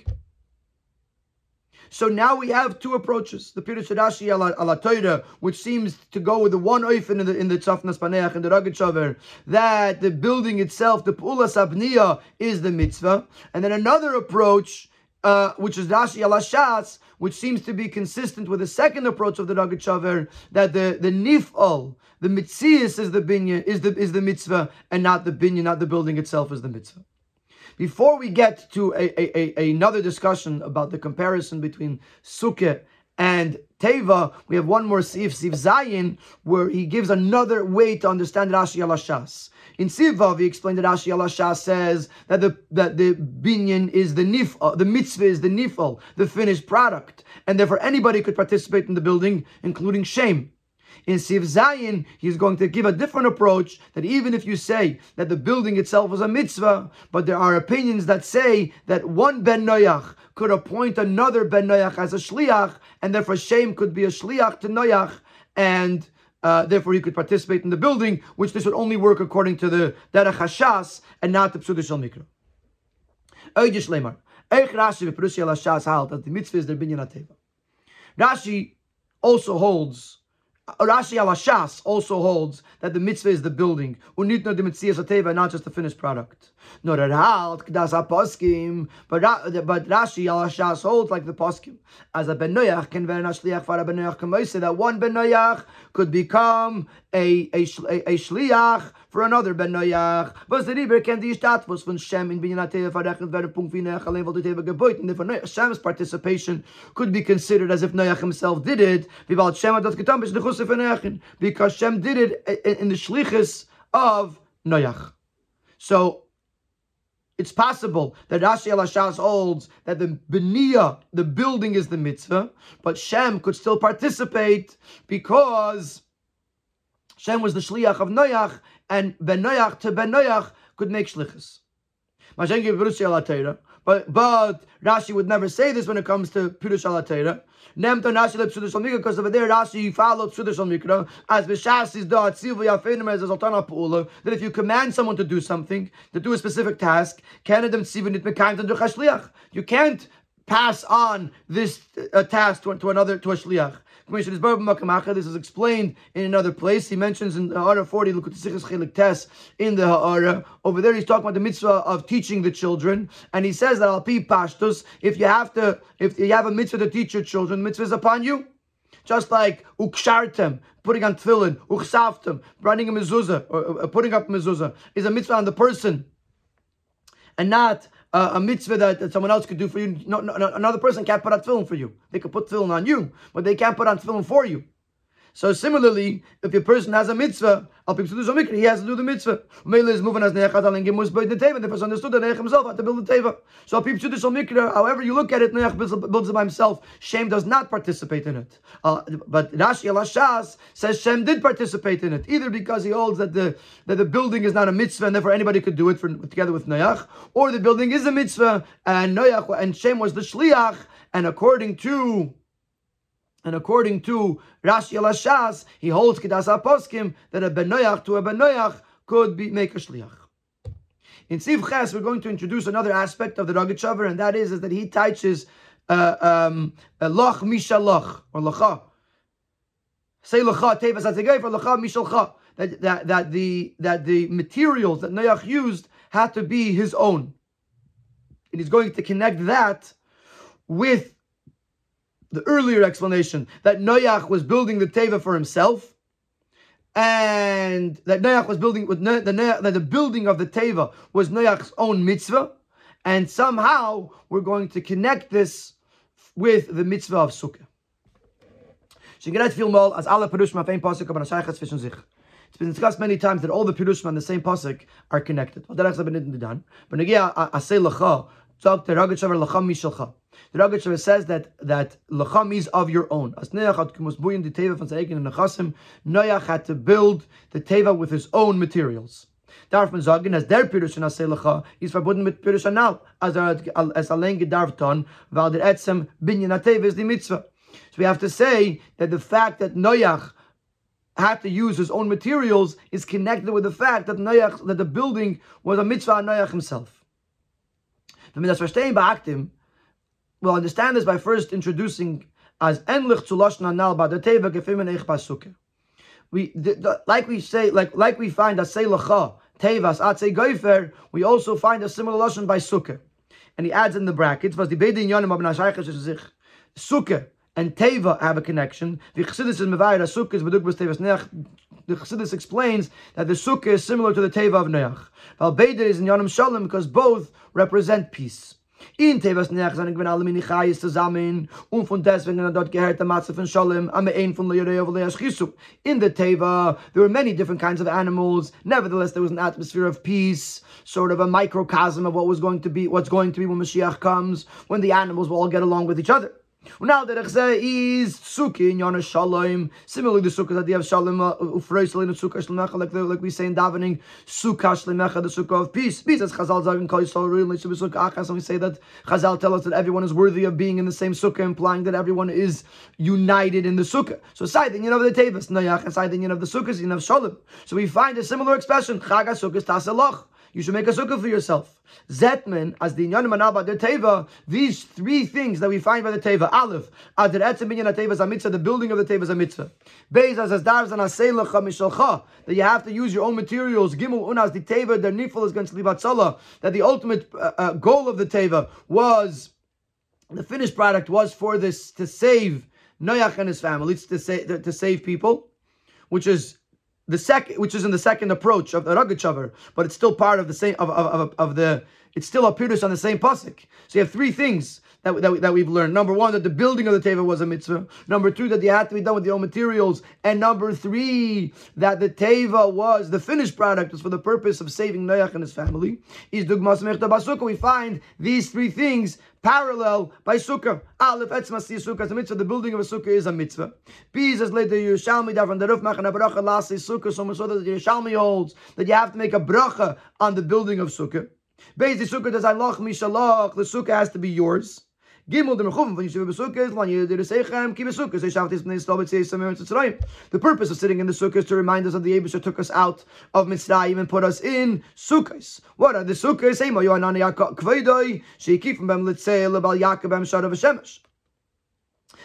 So now we have two approaches. The Pirush Rashi ala Torah, which seems to go with the one oifen in the in the Tzafnas Paneach and the Ragid that the building itself, the Pula Sabniya, is the mitzvah, and then another approach. Uh, which is Rashi al Shas, which seems to be consistent with the second approach of the Ragid Shaver, that the the nifal, the mitzias is the binya, is the is the mitzvah, and not the binya, not the building itself is the mitzvah. Before we get to a, a, a, another discussion about the comparison between Sukkah and Teva, we have one more Sif, Sif Zayin, where he gives another way to understand Rashi Alashas. In Sivav, he explained that Rashi Alashas says that the that the binyan is the nif, uh, the mitzvah is the nifal, the finished product, and therefore anybody could participate in the building, including shame. In Siv Zayin, he's going to give a different approach that even if you say that the building itself was a mitzvah, but there are opinions that say that one Ben Noach could appoint another Ben Noach as a shliach, and therefore Shem could be a shliach to Noach, and uh, therefore he could participate in the building, which this would only work according to the Derech Hashas and not the Psudah Shal Mikra. Oydish Lemar. Eich Rashi v'Perushi al Hashas halt that the mitzvah is the binyan ateva. Rashi also holds Rashi al Hashas also holds that the mitzvah is the building, unit no the mitzvah not just the finished product. Nor halt kdas a poskim, but Rashi al Hashas holds like the poskim as a ben noyach can ver shliach for a ben noyach that one ben noyach could become a a, a, a shliach for another ben noyach. Was the river can die status von Shem in binyan teva verrechnet werden punkt wie noyach alleen geboit and if Shem's participation could be considered as if noyach himself did it. Wie bald Shem because Shem did it in the shlichus of Noach. So it's possible that Rashi al holds that the beniya, the building, is the mitzvah, but Shem could still participate because Shem was the shliach of Noach, and Ben Noach to Ben Noach could make shlichus. But but Rashi would never say this when it comes to Pirush Alatera. Nemto Rashi le Psudash Mikra because over there Rashi followed Psudash Mikra as B'Shas is da Tzivu Yafenim as Zoltana Pula that if you command someone to do something to do a specific task, Canada Tzivu Nit Mekayim to do You can't pass on this uh, task to, to another to a shliach. This is explained in another place. He mentions in Ha'ara 40, look at the Tes in the Ha'ara. Over there, he's talking about the mitzvah of teaching the children. And he says that Al Pi Pashtus, if you have to, if you have a mitzvah to teach your children, mitzvah is upon you. Just like ukshartem, putting on tefillin, uchsaftem, running a mezuzah, or putting up mezuzah, is a mitzvah on the person, and not a mitzvah that, that, someone else could do for you. No, no, no, another person can't put on tefillin for you. They could put tefillin on you, but they can't put on tefillin for you. So similarly, if a person has a mitzvah, he has to do the mitzvah. Mele is moving as nechad al ingim was the teva. The person understood that Nech himself had to build the teva. So Pipsudishal Mikra, however you look at it, Nech builds it by himself. Shem does not participate in it. Uh, but Rashi al Shas says Shem did participate in it, either because he holds that the that the building is not a mitzvah and therefore anybody could do it for, together with Noach, or the building is a mitzvah and Noach and Shem was the shliach, and according to and according to Rashi Lashas, he holds Kedas Aposkim that a Benoyach to a Benoyach could be make a Shliach. In Siv Ches, we're going to introduce another aspect of the Rogat and that is, is that he teaches uh, um, Loch Mishalach, or Lacha. Say Lacha, Tevas Atzegay for Lacha Mishalcha. That, that, that, the, that the materials that Noach used had to be his own. And he's going to connect that with the earlier explanation that Noach was building the Teva for himself, and that Noach was building with the that the building of the Teva was Noach's own mitzvah, and somehow we're going to connect this with the mitzvah of Sukkah. It's been discussed many times that all the pirushim on the same pasuk are connected. Say talk to Rogachover lacham mishalcha. The Rogachover says that that lacham is of your own. As Noach had kumusbuyin the teva from Zaykin and Nechasim, Noach had to build the teva with his own materials. Darf man sagen, as der Pirush in Aselacha is verbunden mit Pirush Anal, as er as allein gedarfton, weil der Etzem binyan teva is the mitzvah. So we have to say that the fact that Noach had to use his own materials is connected with the fact that Noach, that the building was a mitzvah on Noach himself. Wenn wir das verstehen beaktim, We'll understand this by first introducing as enlich zu lashon anal ba teva gefim eich pasuke. We the, the, like we say like like we find a say lacha tevas atze goifer. We also find a similar lashon by sukkah, and he adds in the brackets was the beidin yonim ab nashayches sich sukkah and teva have a connection. The chassidus is mevayir sukkah beduk tevas neach. The chassidus explains that the sukkah is similar to the teva of neach. Val beidir is in yonim shalom because both represent peace. In Tevas Neach sind gewinn alle von Shalom am ein von Leashchisu. In the Teva, there were many different kinds of animals. Nevertheless, there was an atmosphere of peace, sort of a microcosm of what was going to be, what's going to be when Mashiach comes, when the animals will all get along with each other. Now the Rechze is Suki in Yana Shalom. Similarly, the Sukkah that you have Shalom, uh, Ufreisel in Sukkah Shlemecha, like, like we say in davening, Sukkah Shlemecha, the Sukkah of peace. Peace, as Chazal Zagin Kol Yisrael, really, Sukkah Achas, and we say that Chazal tell us that everyone is worthy of being in the same Sukkah, implying that everyone is united in the Sukkah. So, the union of the Tevis, Nayach, and the union of the Sukkahs, you have Shalom. So we find a similar expression, Chaga Sukkah Tasalach you should make a sukkah for yourself. Zetman, as the Inyan Manaba the Teva, these three things that we find by the Teva. Aleph, Adr Etzem Binyan Teva mitzvah, the building of the Teva a. Beis, as as Darz and Aseilacha Mishalcha, that you have to use your own materials. Gimel, Unas, the Teva, the Nifel is going to Libatzala, that the ultimate uh, uh, goal of the Teva was, the finished product was for this, to save Noach and his family, to, say, to save people, which is the second, which is in the second approach of the Rogachover, but it's still part of the same of, of, of, of the. It's still a pirish on the same pasuk. So you have three things that, that, that we've learned. Number one, that the building of the teva was a mitzvah. Number two, that they had to be done with the own materials. And number three, that the teva was the finished product was for the purpose of saving Noach and his family. Is dugmas mechta We find these three things parallel by sukkah. Aleph etzma si sukkah. The mitzvah, the building of a sukkah is a mitzvah. B is later Yerushalmi davon the roof machan bracha lasi sukkah. So much so that Yerushalmi holds that you have to make a bracha on the building of sukkah. Beis the sukkah does Allah mishalach. The sukkah has to be yours. The purpose of sitting in the sukkah is to remind us of the Abishter took us out of Mitzrayim and put us in sukkahs. What are the sukkahs?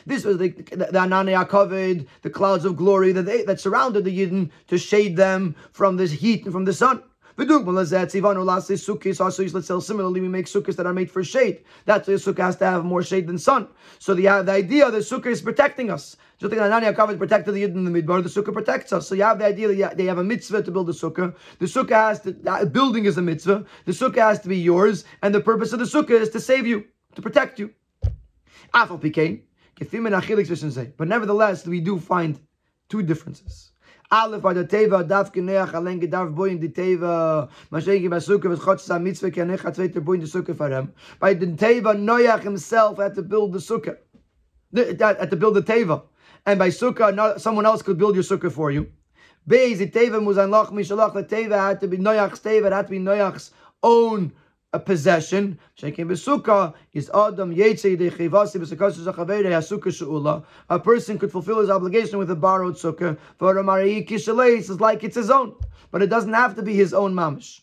This was the, the, the covered, the clouds of glory that surrounded the Yidden to shade them from this heat and from the sun. Similarly, we make sukkahs that are made for shade. That's why a sukkah has to have more shade than sun. So the, the idea the sukkah is protecting us. Just like Anania covered protected the Yidden in the Midbar, the sukkah protects us. So you have the idea that they have a mitzvah to build a sukkah. The sukkah has to, uh, building is a mitzvah. The sukkah has to be yours, and the purpose of the sukkah is to save you, to protect you. But nevertheless, we do find two differences. Aleph by the Teva, Daf Kineach, Alen Gedarf Boy in the Teva, Mashegi Basuka, was Chotz Mitzvah, Kianech Hatzveter Boy in the Sukkah for him. By the Teva, Noach himself had to build the Sukkah, had to build the Teva. And by Sukkah, someone else could build your Sukkah for you. Beis, the Teva, Muzan Loch, Mishalach, the Teva had to be Noach's Teva, had to be Noach's own a possession. A person could fulfill his obligation with a borrowed sukkah. For a is like it's his own, but it doesn't have to be his own mamish,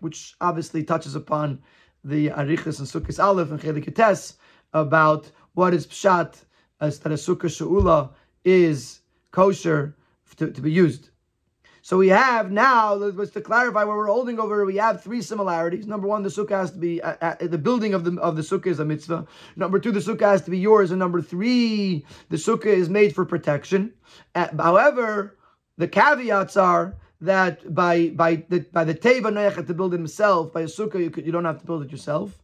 which obviously touches upon the arichas and sukkahs aleph and chelik about what is pshat as that a sukkah sheula is kosher to, to be used. So we have now, let's to clarify what we're holding over, we have three similarities. Number one, the sukkah has to be, uh, uh, the building of the of the sukkah is a mitzvah. Number two, the sukkah has to be yours. And number three, the sukkah is made for protection. Uh, however, the caveats are that by by the by the teva noach had to build it himself. By a sukkah, you could, you don't have to build it yourself.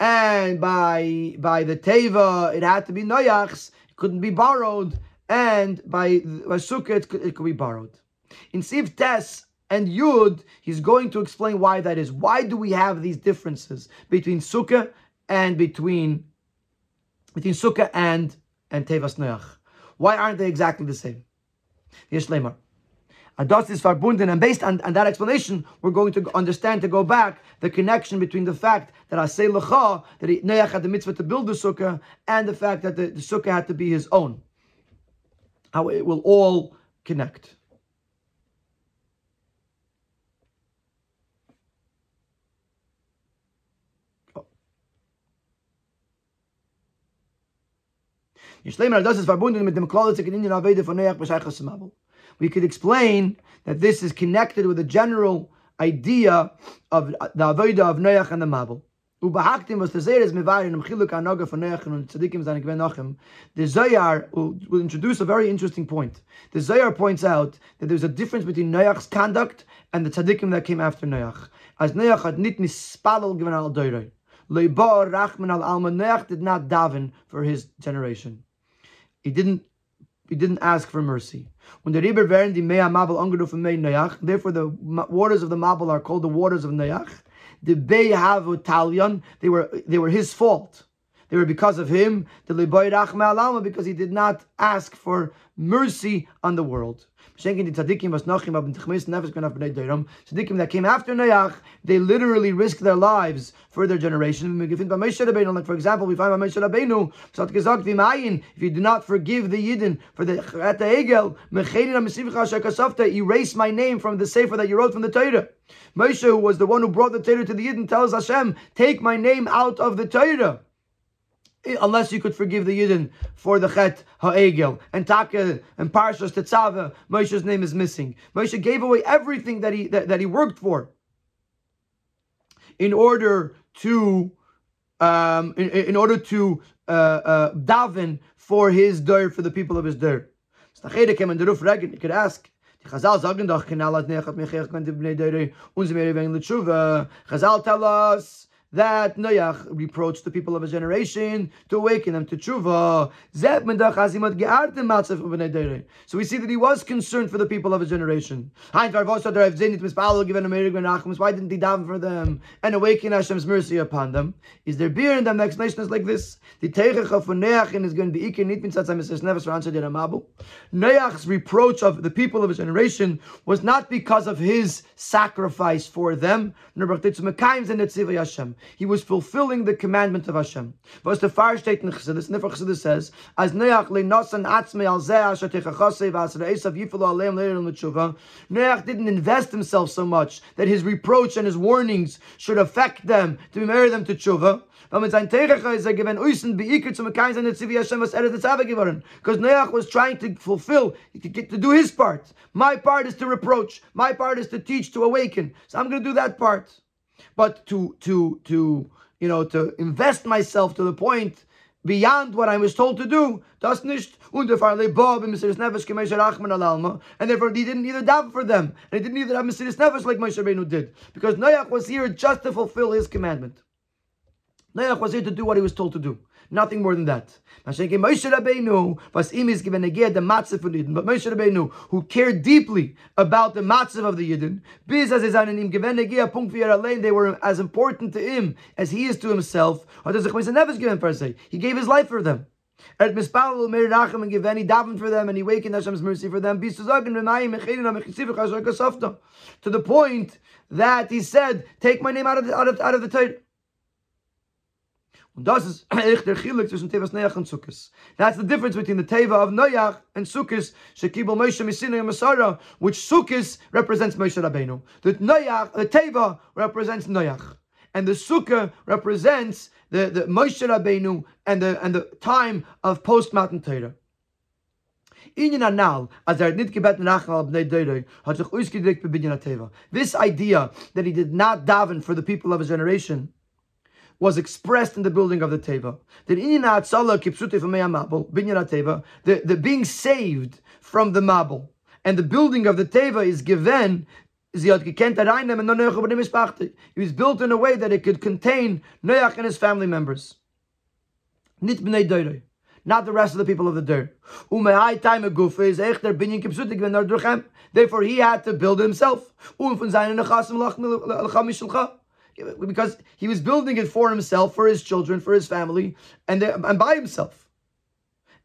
And by by the teva, it had to be noyachs It couldn't be borrowed. And by, by sukkah, it could, it could be borrowed. In Siv Tes and Yud, he's going to explain why that is. Why do we have these differences between Sukkah and between between Sukkah and and Tevas Noach? Why aren't they exactly the same? Yeshlemar. Ados is verbunden, and based on, on, that explanation, we're going to understand to go back the connection between the fact that I say Lecha, that Noach had the mitzvah to build the sukkah, and the fact that the, the sukkah had to be his own. How it will all connect. We could explain that this is connected with the general idea of the Avodah of Noach and the Mabul. Was the and. The Zoyar will, introduce a very interesting point. The Zoyar points out that there's a difference between Noach's conduct and the Tzadikim that came after Noach. As Noach had nit nispalal given al Doiroi. Leibar Rachman al Alma Noach did not daven for his generation. He didn't he didn't ask for mercy. When the river werden die mea mabul angerufen mei Noach, therefore the waters of the mabul are called the waters of Noach. The bay have Italian, they were they were his fault. They were because of him, the Libyrachma Alama, because he did not ask for mercy on the world. Tzaddikim that came after Noach, they literally risked their lives for their generation. Like for example, we find Moshe Rabbeinu, if you do not forgive the Yidden for the the Egel, erase my name from the sefer that you wrote from the Torah. Moshe, who was the one who brought the Torah to the Yidden, tells Hashem, take my name out of the Torah unless you could forgive the Yidden for the Chet Ha'egel. And Taka and Parshas Tetzava, Moshe's name is missing. Moshe gave away everything that he that, that he worked for in order to um, in, in order to uh, uh, daven for his dir for the people of his dir. You could ask. Chazal sagen doch, Chazal tell us that Noach reproached the people of his generation to awaken them to tshuva. So we see that he was concerned for the people of his generation. Why didn't he daven for them and awaken Hashem's mercy upon them? Is there beer in them? The explanation is like this. The for Noach is going to be Nit Noach's reproach of the people of his generation was not because of his sacrifice for them, he was fulfilling the commandment of Hashem. Was the far state in Chassidus, Nifar Chassidus says, as Neach le nosan atzme al zeh asher techachase v'asar esav yifalu aleim leir l'tshuva, Neach didn't invest himself so much that his reproach and his warnings should affect them to marry them to tshuva. Because Neach was trying to fulfill, to, get, to do his part. My part is to reproach. My part is to teach, to awaken. So I'm going to do that part but to to to you know to invest myself to the point beyond what I was told to do. Das nicht unterfahrle Bob and Mr. Achman Alalma, and therefore he didn't either daven for them, and he didn't either have Mr. Neves like Moshe Rabbeinu did, because Noach was here just to fulfill his commandment. Noach was here to do what he was told to do. Nothing more than that. Was but Moshe Rabbeinu, who cared deeply about the matzav of the Yidden, they were as important to him as he is to himself. Or? He gave his life for them. Er mispalel mir rachem and given he davened for them and he Hashem's mercy for them. To the point that he said, "Take my name out of the, out of, out of the Torah." Und das ist echt der Chilik zwischen Tevas Neach und Sukkis. That's the difference between the Teva of Noach and Sukkis, Shekibel Moshe Misina and Masara, which Sukkis represents Moshe Rabbeinu. The Noach, the Teva represents Noach. And the Sukkah represents the, the Moshe Rabbeinu and the, and the time of post-Matan Torah. Inyan Anal, as er nit gebet nachal hat sich ausgedrückt bei Binyan. This idea that he did not daven for the people of his generation, was expressed in the building of the Teva. The, the being saved from the Mabul and the building of the Teva is given. He was built in a way that it could contain Noach and his family members. Not the rest of the people of the dirt. Therefore, he had to build it himself because he was building it for himself, for his children, for his family, and, and by himself.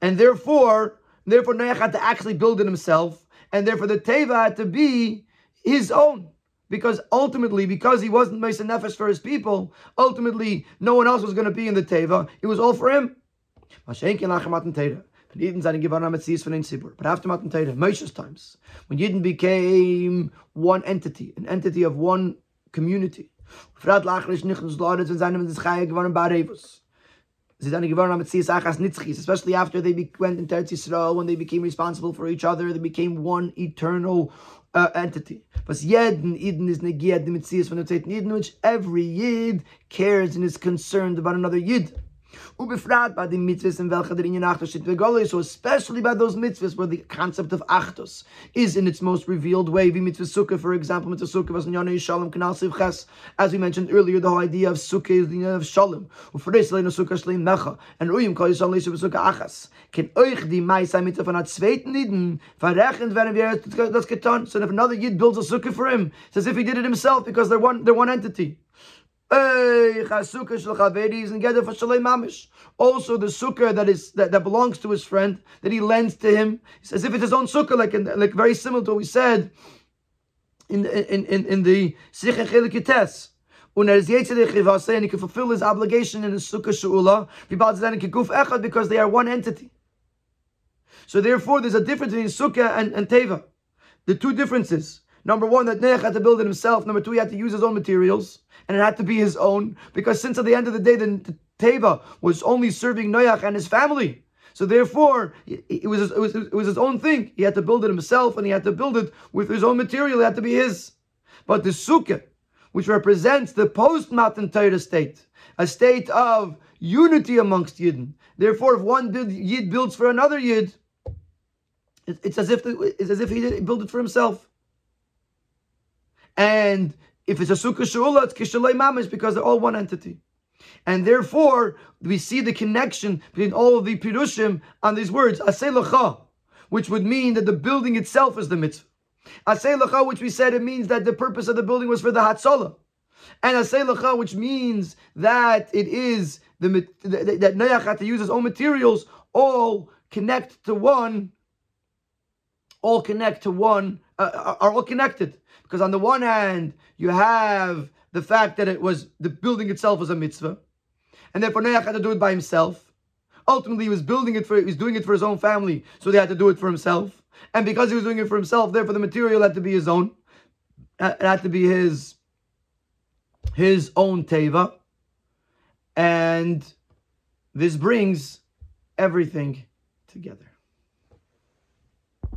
And therefore, therefore Noach had to actually build it himself, and therefore the Teva had to be his own. Because ultimately, because he wasn't Mesa Nefesh for his people, ultimately no one else was going to be in the Teva. It was all for him. But after Matan Torah, Moshe's times, when Yidden became one entity, an entity of one community, Frat lachrish nicht geworden bei Revus. Sie sind Nitzchis, especially after they went into Eretz Yisrael, when they became responsible for each other, they became one eternal uh, entity. Was jeden Eden is negiert the Mitzias von der Zeiten Eden, which every Yid cares and is concerned about another Yid. Ubefrat by the mitzvahs in welcher der Inyan Achtos Begoloi, so especially by those mitzvahs where the concept of Achtos is in its most revealed way. Wie mitzvah Sukkah, for example, mitzvah Sukkah was in Yonah Shalom Kanal Sivches. As we mentioned earlier, the whole idea of Sukkah is the idea of Shalom. Ufreis leino Sukkah Shleim Mecha. And Uyim kol Yisrael Leisha Sukkah Achas. Ken euch die Meisai mitzvah von der zweiten Niden verrechnet werden wir das getan. So if another Yid builds a Sukkah for him, it's as if he did it himself because they're one, they're one entity. Also, the sukkah that is that, that belongs to his friend that he lends to him, as if it's his own sukkah, like in, like very similar to what we said in in in, in the Sicha Chelikites. And he can fulfill his obligation in the Sukkah She'ula, because they are one entity. So therefore, there's a difference between Sukkah and, and Teva. The two differences. Number one, that Neach had to build it himself. Number two, he had to use his own materials, and it had to be his own, because since at the end of the day, the, the Teva was only serving Noach and his family. So therefore, it was, it was it was his own thing. He had to build it himself, and he had to build it with his own material. It had to be his. But the sukkah, which represents the post-Matan Torah state, a state of unity amongst Yidden. Therefore, if one Yid builds for another Yid, it's as if it's as if he did build it for himself. And if it's a sukkah shula, it's kishalei mamish because they're all one entity. And therefore, we see the connection between all of the pirushim on these words, aseh which would mean that the building itself is the mitzvah. Aseh which we said it means that the purpose of the building was for the hatzalah. And aseh which means that it is the that Noach had to use his own materials, all connect to one, all connect to one, uh, are all connected. Because on the one hand, you have the fact that it was the building itself was a mitzvah, and therefore Noach had to do it by himself. Ultimately, he was building it for he was doing it for his own family, so they had to do it for himself. And because he was doing it for himself, therefore the material had to be his own. It had to be his his own teva. And this brings everything together.